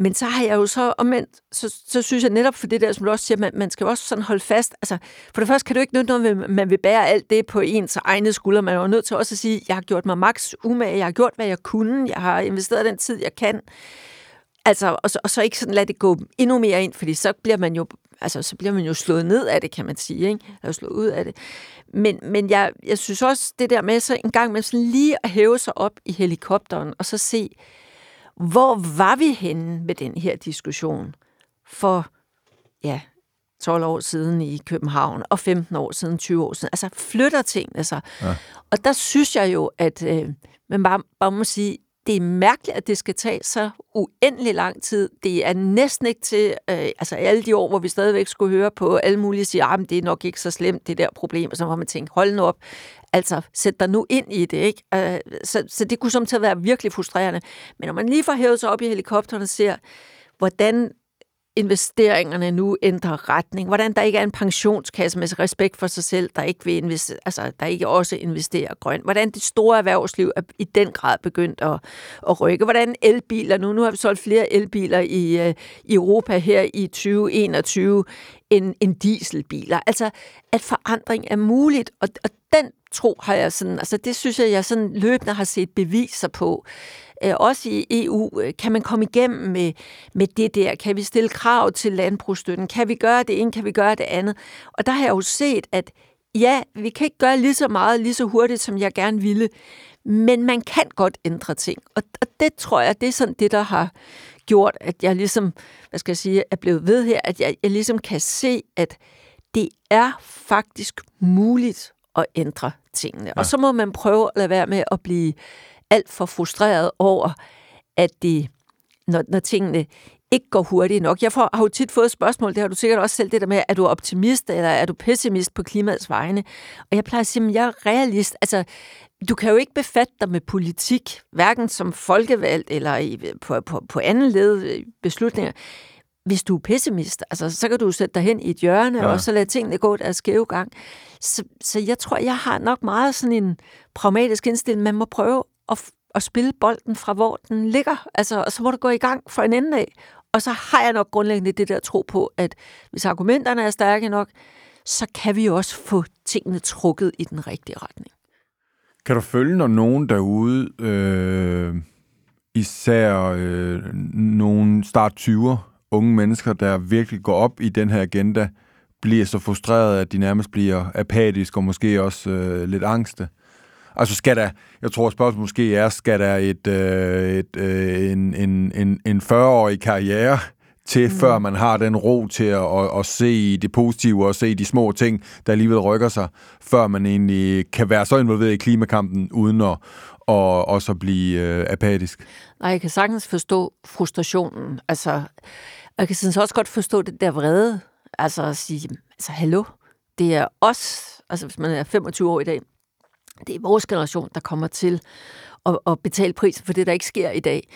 Men så har jeg jo så omvendt, så, så synes jeg netop for det der, som du også siger, man, man skal jo også sådan holde fast. Altså, for det første kan du ikke nytte noget, at man vil bære alt det på ens egne skuldre. Man er jo nødt til også at sige, jeg har gjort mig maks umage, jeg har gjort, hvad jeg kunne, jeg har investeret den tid, jeg kan. Altså, og så, og så ikke sådan lade det gå endnu mere ind, fordi så bliver man jo altså, så bliver man jo slået ned af det, kan man sige, ikke? Eller slået ud af det. Men, men jeg, jeg synes også, det der med så en gang med sådan lige at hæve sig op i helikopteren, og så se, hvor var vi henne med den her diskussion for, ja, 12 år siden i København, og 15 år siden, 20 år siden. Altså flytter tingene sig. Ja. Og der synes jeg jo, at øh, man bare, bare må sige, det er mærkeligt, at det skal tage så uendelig lang tid. Det er næsten ikke til, øh, altså alle de år, hvor vi stadigvæk skulle høre på alle mulige sige, at ah, det er nok ikke så slemt, det der problem, og så må man tænke, hold nu op, altså sæt dig nu ind i det, ikke? Øh, så, så det kunne som til at være virkelig frustrerende. Men når man lige får hævet sig op i helikopteren og ser, hvordan investeringerne nu ændrer retning, hvordan der ikke er en pensionskasse med respekt for sig selv, der ikke vil investere, altså der ikke også investerer grønt, hvordan det store erhvervsliv er i den grad begyndt at, at rykke, hvordan elbiler nu, nu har vi solgt flere elbiler i, uh, i Europa her i 2021 end, end dieselbiler, altså at forandring er muligt, og, og den tro har jeg sådan, altså det synes jeg, jeg sådan løbende har set beviser på. Øh, også i EU, øh, kan man komme igennem med, med det der? Kan vi stille krav til landbrugsstøtten? Kan vi gøre det ene? Kan vi gøre det andet? Og der har jeg jo set, at ja, vi kan ikke gøre lige så meget, lige så hurtigt, som jeg gerne ville, men man kan godt ændre ting. Og, og det tror jeg, det er sådan det, der har gjort, at jeg ligesom, hvad skal jeg sige, er blevet ved her, at jeg, jeg ligesom kan se, at det er faktisk muligt at ændre tingene. Ja. Og så må man prøve at lade være med at blive alt for frustreret over, at det, når, når tingene ikke går hurtigt nok. Jeg får, har jo tit fået spørgsmål, det har du sikkert også selv, det der med, er du optimist, eller er du pessimist på klimaets vegne? Og jeg plejer at sige, at jeg er realist. Altså, du kan jo ikke befatte dig med politik, hverken som folkevalgt eller i, på, på, på anden led øh, beslutninger. Hvis du er pessimist, altså, så kan du sætte dig hen i et hjørne, ja. og så lade tingene gå deres skæve gang. Så, så jeg tror, jeg har nok meget sådan en pragmatisk indstilling. Man må prøve at, at spille bolden fra, hvor den ligger. Altså, og så må du gå i gang for en ende af. Og så har jeg nok grundlæggende det der tro på, at hvis argumenterne er stærke nok, så kan vi også få tingene trukket i den rigtige retning. Kan du følge, når nogen derude, øh, især øh, nogle start 20'er, unge mennesker, der virkelig går op i den her agenda, bliver så frustreret, at de nærmest bliver apatiske og måske også øh, lidt angste? Altså skal der, jeg tror spørgsmålet måske er, skal der et, øh, et, øh, en, en, en, en 40-årig karriere til, mm. før man har den ro til at, at, at se det positive og se de små ting, der alligevel rykker sig, før man egentlig kan være så involveret i klimakampen, uden at og også at blive øh, apatisk. Nej, jeg kan sagtens forstå frustrationen. Altså, og jeg kan sådan også godt forstå det der vrede. Altså at sige, altså hallo, det er os, altså hvis man er 25 år i dag, det er vores generation, der kommer til at, at betale prisen for det, der ikke sker i dag.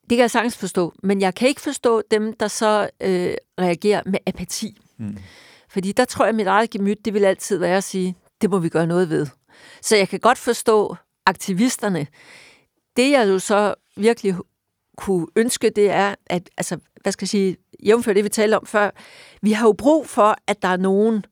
Det kan jeg sagtens forstå, men jeg kan ikke forstå dem, der så øh, reagerer med apati. Mm. Fordi der tror jeg, at mit eget gemyt, det vil altid være at sige, det må vi gøre noget ved. Så jeg kan godt forstå aktivisterne. Det jeg jo så virkelig kunne ønske, det er, at, altså, hvad skal jeg sige, jævnfør det, vi talte om før, vi har jo brug for, at der er nogen,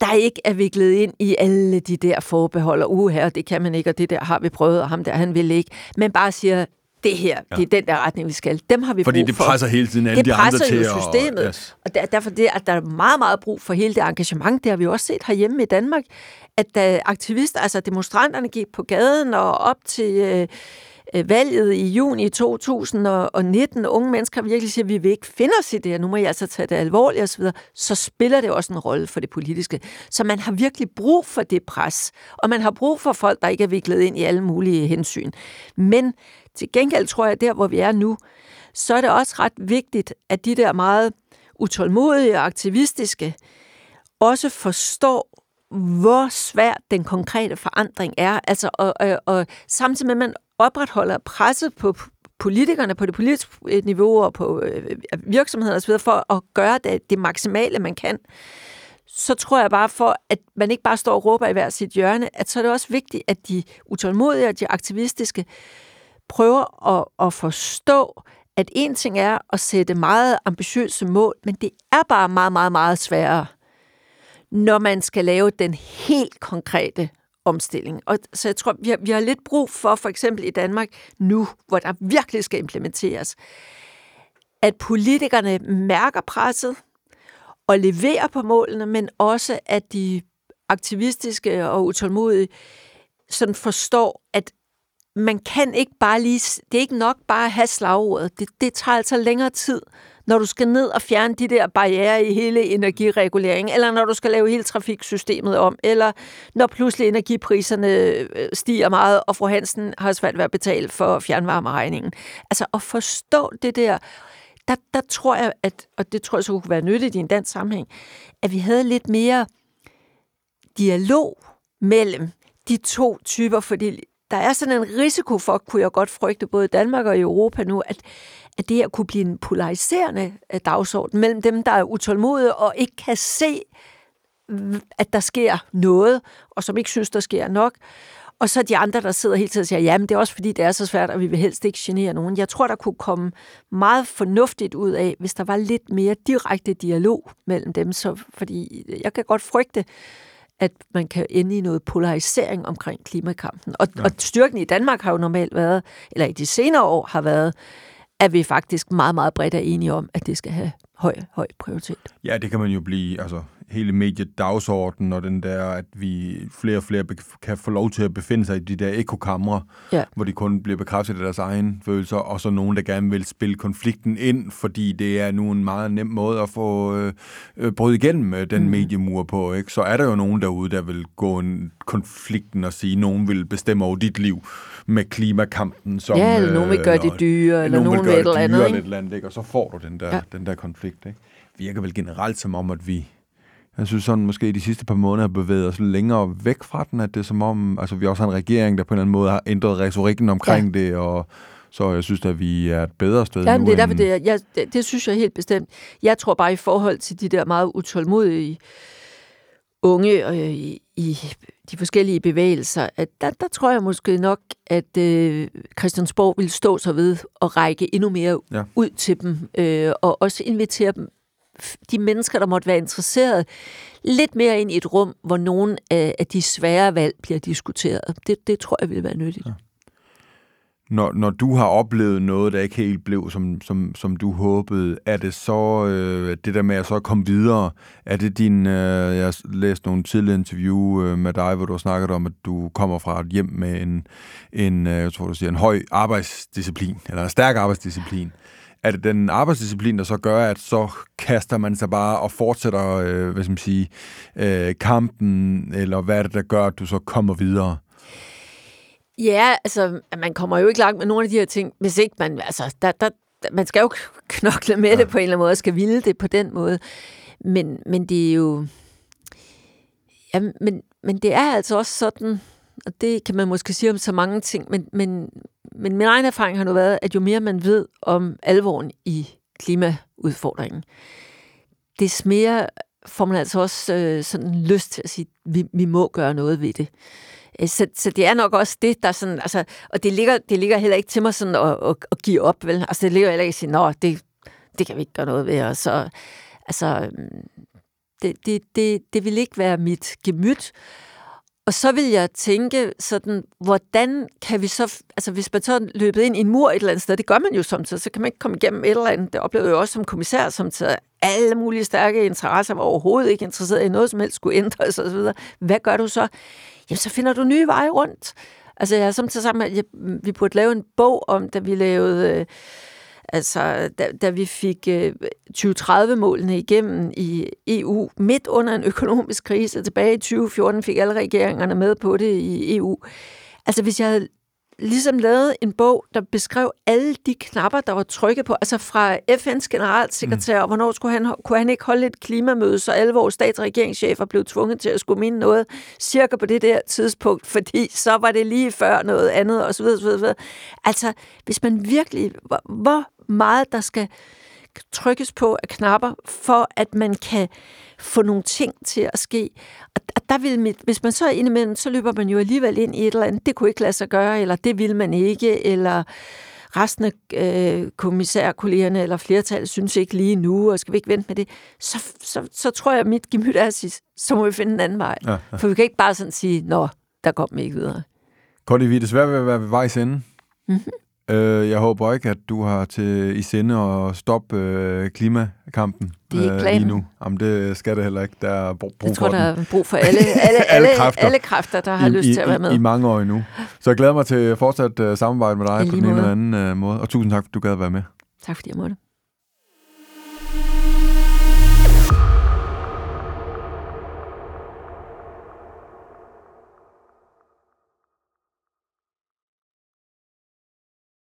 der ikke er viklet ind i alle de der forbehold, og uge her, det kan man ikke, og det der har vi prøvet, og ham der, han vil ikke, men bare siger, det her, ja. det er den der retning, vi skal. Dem har vi Fordi brug det presser hele tiden alle det de andre til. Det presser jo systemet. Og, yes. og der, derfor det, at der er meget, meget brug for hele det engagement, det har vi også set herhjemme i Danmark, at da aktivister, altså demonstranterne gik på gaden og op til øh, Øh, Øh, valget i juni 2019, unge mennesker virkelig siger, at vi vil ikke finde os i det, nu må jeg altså tage det alvorligt osv., så spiller det også en rolle for det politiske. Så man har virkelig brug for det pres, og man har brug for folk, der ikke er viklet ind i alle mulige hensyn. Men til gengæld tror jeg, der hvor vi er nu, så er det også ret vigtigt, at de der meget utålmodige og aktivistiske også forstår, hvor svært den konkrete forandring er. Altså, og, og, og samtidig med, at man opretholder presset på politikerne på det politiske øh, niveau og på øh, virksomheder osv. for at gøre det, det maksimale, man kan, så tror jeg bare for, at man ikke bare står og råber i hver sit hjørne, at så er det også vigtigt, at de utålmodige og de aktivistiske prøver at, at forstå, at en ting er at sætte meget ambitiøse mål, men det er bare meget, meget, meget sværere, når man skal lave den helt konkrete omstilling. Og så jeg tror, vi har, vi har lidt brug for, for eksempel i Danmark nu, hvor der virkelig skal implementeres, at politikerne mærker presset og leverer på målene, men også at de aktivistiske og utålmodige sådan forstår, at man kan ikke bare lige, det er ikke nok bare at have slagordet. Det, det tager altså længere tid når du skal ned og fjerne de der barriere i hele energireguleringen, eller når du skal lave hele trafiksystemet om, eller når pludselig energipriserne øh, stiger meget, og fru Hansen har svært ved at betale for fjernvarmeregningen. Altså at forstå det der, der, der tror jeg, at, og det tror jeg så kunne være nyttigt i en dansk sammenhæng, at vi havde lidt mere dialog mellem de to typer, fordi der er sådan en risiko for, kunne jeg godt frygte, både i Danmark og i Europa nu, at, at det her kunne blive en polariserende øh, dagsorden mellem dem, der er utålmodige og ikke kan se, at der sker noget, og som ikke synes, der sker nok. Og så de andre, der sidder hele tiden og siger, jamen det er også fordi, det er så svært, og vi vil helst ikke genere nogen. Jeg tror, der kunne komme meget fornuftigt ud af, hvis der var lidt mere direkte dialog mellem dem. Så, fordi jeg kan godt frygte, at man kan ende i noget polarisering omkring klimakampen. Og, ja. og styrken i Danmark har jo normalt været, eller i de senere år har været, at vi faktisk meget, meget bredt er enige om, at det skal have høj, høj prioritet. Ja, det kan man jo blive, altså hele mediedagsordenen og den der, at vi flere og flere kan få lov til at befinde sig i de der ekokamre, ja. hvor de kun bliver bekræftet af deres egne følelser, og så nogen, der gerne vil spille konflikten ind, fordi det er nu en meget nem måde at få øh, øh bryde igennem øh, den mm. mediemur på. Ikke? Så er der jo nogen derude, der vil gå en konflikten og sige, at nogen vil bestemme over dit liv med klimakampen. Som, ja, eller nogen vil gøre det dyre, eller nogen, vil, vil et eller andet. Ikke? Eller andet ikke? Og så får du den der, ja. den der konflikt. Ikke? Virker vel generelt som om, at vi jeg synes sådan, måske de sidste par måneder har bevæget os længere væk fra den, at det er som om, altså vi også har en regering, der på en eller anden måde har ændret retorikken omkring ja. det, og så jeg synes at vi er et bedre sted Jamen, nu. det er derfor, det, er, ja, det, det synes jeg helt bestemt. Jeg tror bare i forhold til de der meget utålmodige unge øh, i, i de forskellige bevægelser, at der, der tror jeg måske nok, at øh, Christiansborg vil stå sig ved at række endnu mere ja. ud til dem, øh, og også invitere dem de mennesker, der måtte være interesseret, lidt mere ind i et rum, hvor nogle af de svære valg bliver diskuteret. Det, det tror jeg vil være nyttigt. Ja. Når, når du har oplevet noget, der ikke helt blev, som, som, som du håbede, er det så øh, det der med at så komme videre? Er det din, øh, jeg har læst nogle tidligere interview øh, med dig, hvor du har snakket om, at du kommer fra et hjem med en, en øh, jeg tror du siger, en høj arbejdsdisciplin, eller en stærk arbejdsdisciplin er det den arbejdsdisciplin, der så gør, at så kaster man sig bare og fortsætter øh, hvad skal man sige, øh, kampen, eller hvad er det, der gør, at du så kommer videre? Ja, altså, man kommer jo ikke langt med nogle af de her ting, hvis ikke man, altså, der, der, man skal jo knokle med ja. det på en eller anden måde, og skal ville det på den måde. Men, men det er jo, ja, men, men det er altså også sådan, og det kan man måske sige om så mange ting, men, men, men min egen erfaring har nu været, at jo mere man ved om alvoren i klimaudfordringen, des mere får man altså også øh, sådan lyst til at sige, at vi, vi må gøre noget ved det. Øh, så, så det er nok også det, der sådan, altså, og det ligger, det ligger heller ikke til mig sådan at, at, at give op, vel? Altså, det ligger heller ikke at sige, nå, det, det kan vi ikke gøre noget ved, og så, altså, mm, det, det, det, det vil ikke være mit gemyt, og så vil jeg tænke sådan, hvordan kan vi så, altså hvis man så løbet ind i en mur et eller andet sted, det gør man jo samtidig, så kan man ikke komme igennem et eller andet. Det oplevede jeg også som kommissær, som tager alle mulige stærke interesser, var overhovedet ikke interesseret i noget som helst skulle ændres osv. Hvad gør du så? Jamen, så finder du nye veje rundt. Altså, jeg har samtidig sammen, at vi burde lave en bog om, da vi lavede... Øh, Altså, da, da vi fik øh, 2030-målene igennem i EU, midt under en økonomisk krise, tilbage i 2014 fik alle regeringerne med på det i EU. Altså, hvis jeg havde ligesom lavede en bog, der beskrev alle de knapper, der var trykket på, altså fra FN's generalsekretær, mm. hvornår skulle han, kunne han ikke holde et klimamøde, så alle vores stats- og regeringschefer blev tvunget til at skulle minde noget cirka på det der tidspunkt, fordi så var det lige før noget andet, og så videre. Altså, hvis man virkelig, hvor, hvor meget der skal trykkes på af knapper, for at man kan få nogle ting til at ske. Og der vil mit, hvis man så er indimellem, så løber man jo alligevel ind i et eller andet, det kunne ikke lade sig gøre, eller det vil man ikke, eller resten af øh, kommissærkollegerne eller flertallet synes ikke lige nu, og skal vi ikke vente med det, så, så, så tror jeg, at mit gemyt er sige, så må vi finde en anden vej. Ja, ja. For vi kan ikke bare sådan sige, nå, der kom vi ikke videre. Connie, vi er desværre ved at være ved vejs ende. Mm-hmm. Øh, jeg håber ikke, at du har til i sinde at stoppe øh, klimakampen det er ikke øh, lige nu. Jamen, det skal det heller ikke. Der er brug jeg tror, for der er brug for alle, alle, alle, kræfter. alle kræfter, der har I, lyst til at være med. I, I mange år endnu. Så jeg glæder mig til fortsat uh, samarbejde med dig på den ene eller anden uh, måde. Og tusind tak, for du gad at være med. Tak fordi jeg måtte.